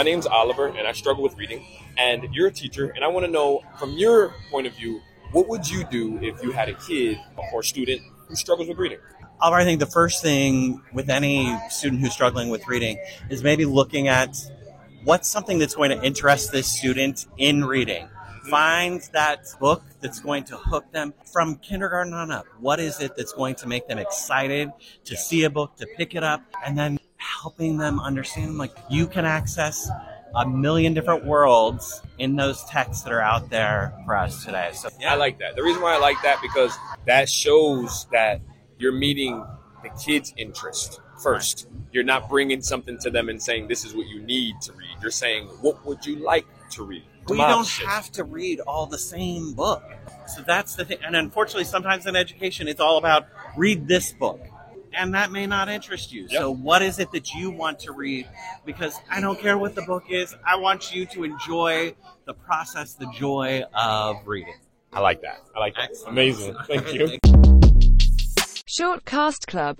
My name's Oliver, and I struggle with reading. And you're a teacher, and I want to know from your point of view, what would you do if you had a kid or student who struggles with reading? Oliver, I think the first thing with any student who's struggling with reading is maybe looking at what's something that's going to interest this student in reading. Find that book that's going to hook them from kindergarten on up. What is it that's going to make them excited to see a book, to pick it up, and then helping them understand like you can access a million different worlds in those texts that are out there for us today. So yeah. I like that. The reason why I like that because that shows that you're meeting the kid's interest first. You're not bringing something to them and saying this is what you need to read. You're saying what would you like to read. we don't shit. have to read all the same book. So that's the thing. And unfortunately, sometimes in education, it's all about read this book. And that may not interest you. So, what is it that you want to read? Because I don't care what the book is. I want you to enjoy the process, the joy of reading. I like that. I like that. Amazing. Thank you. Short Cast Club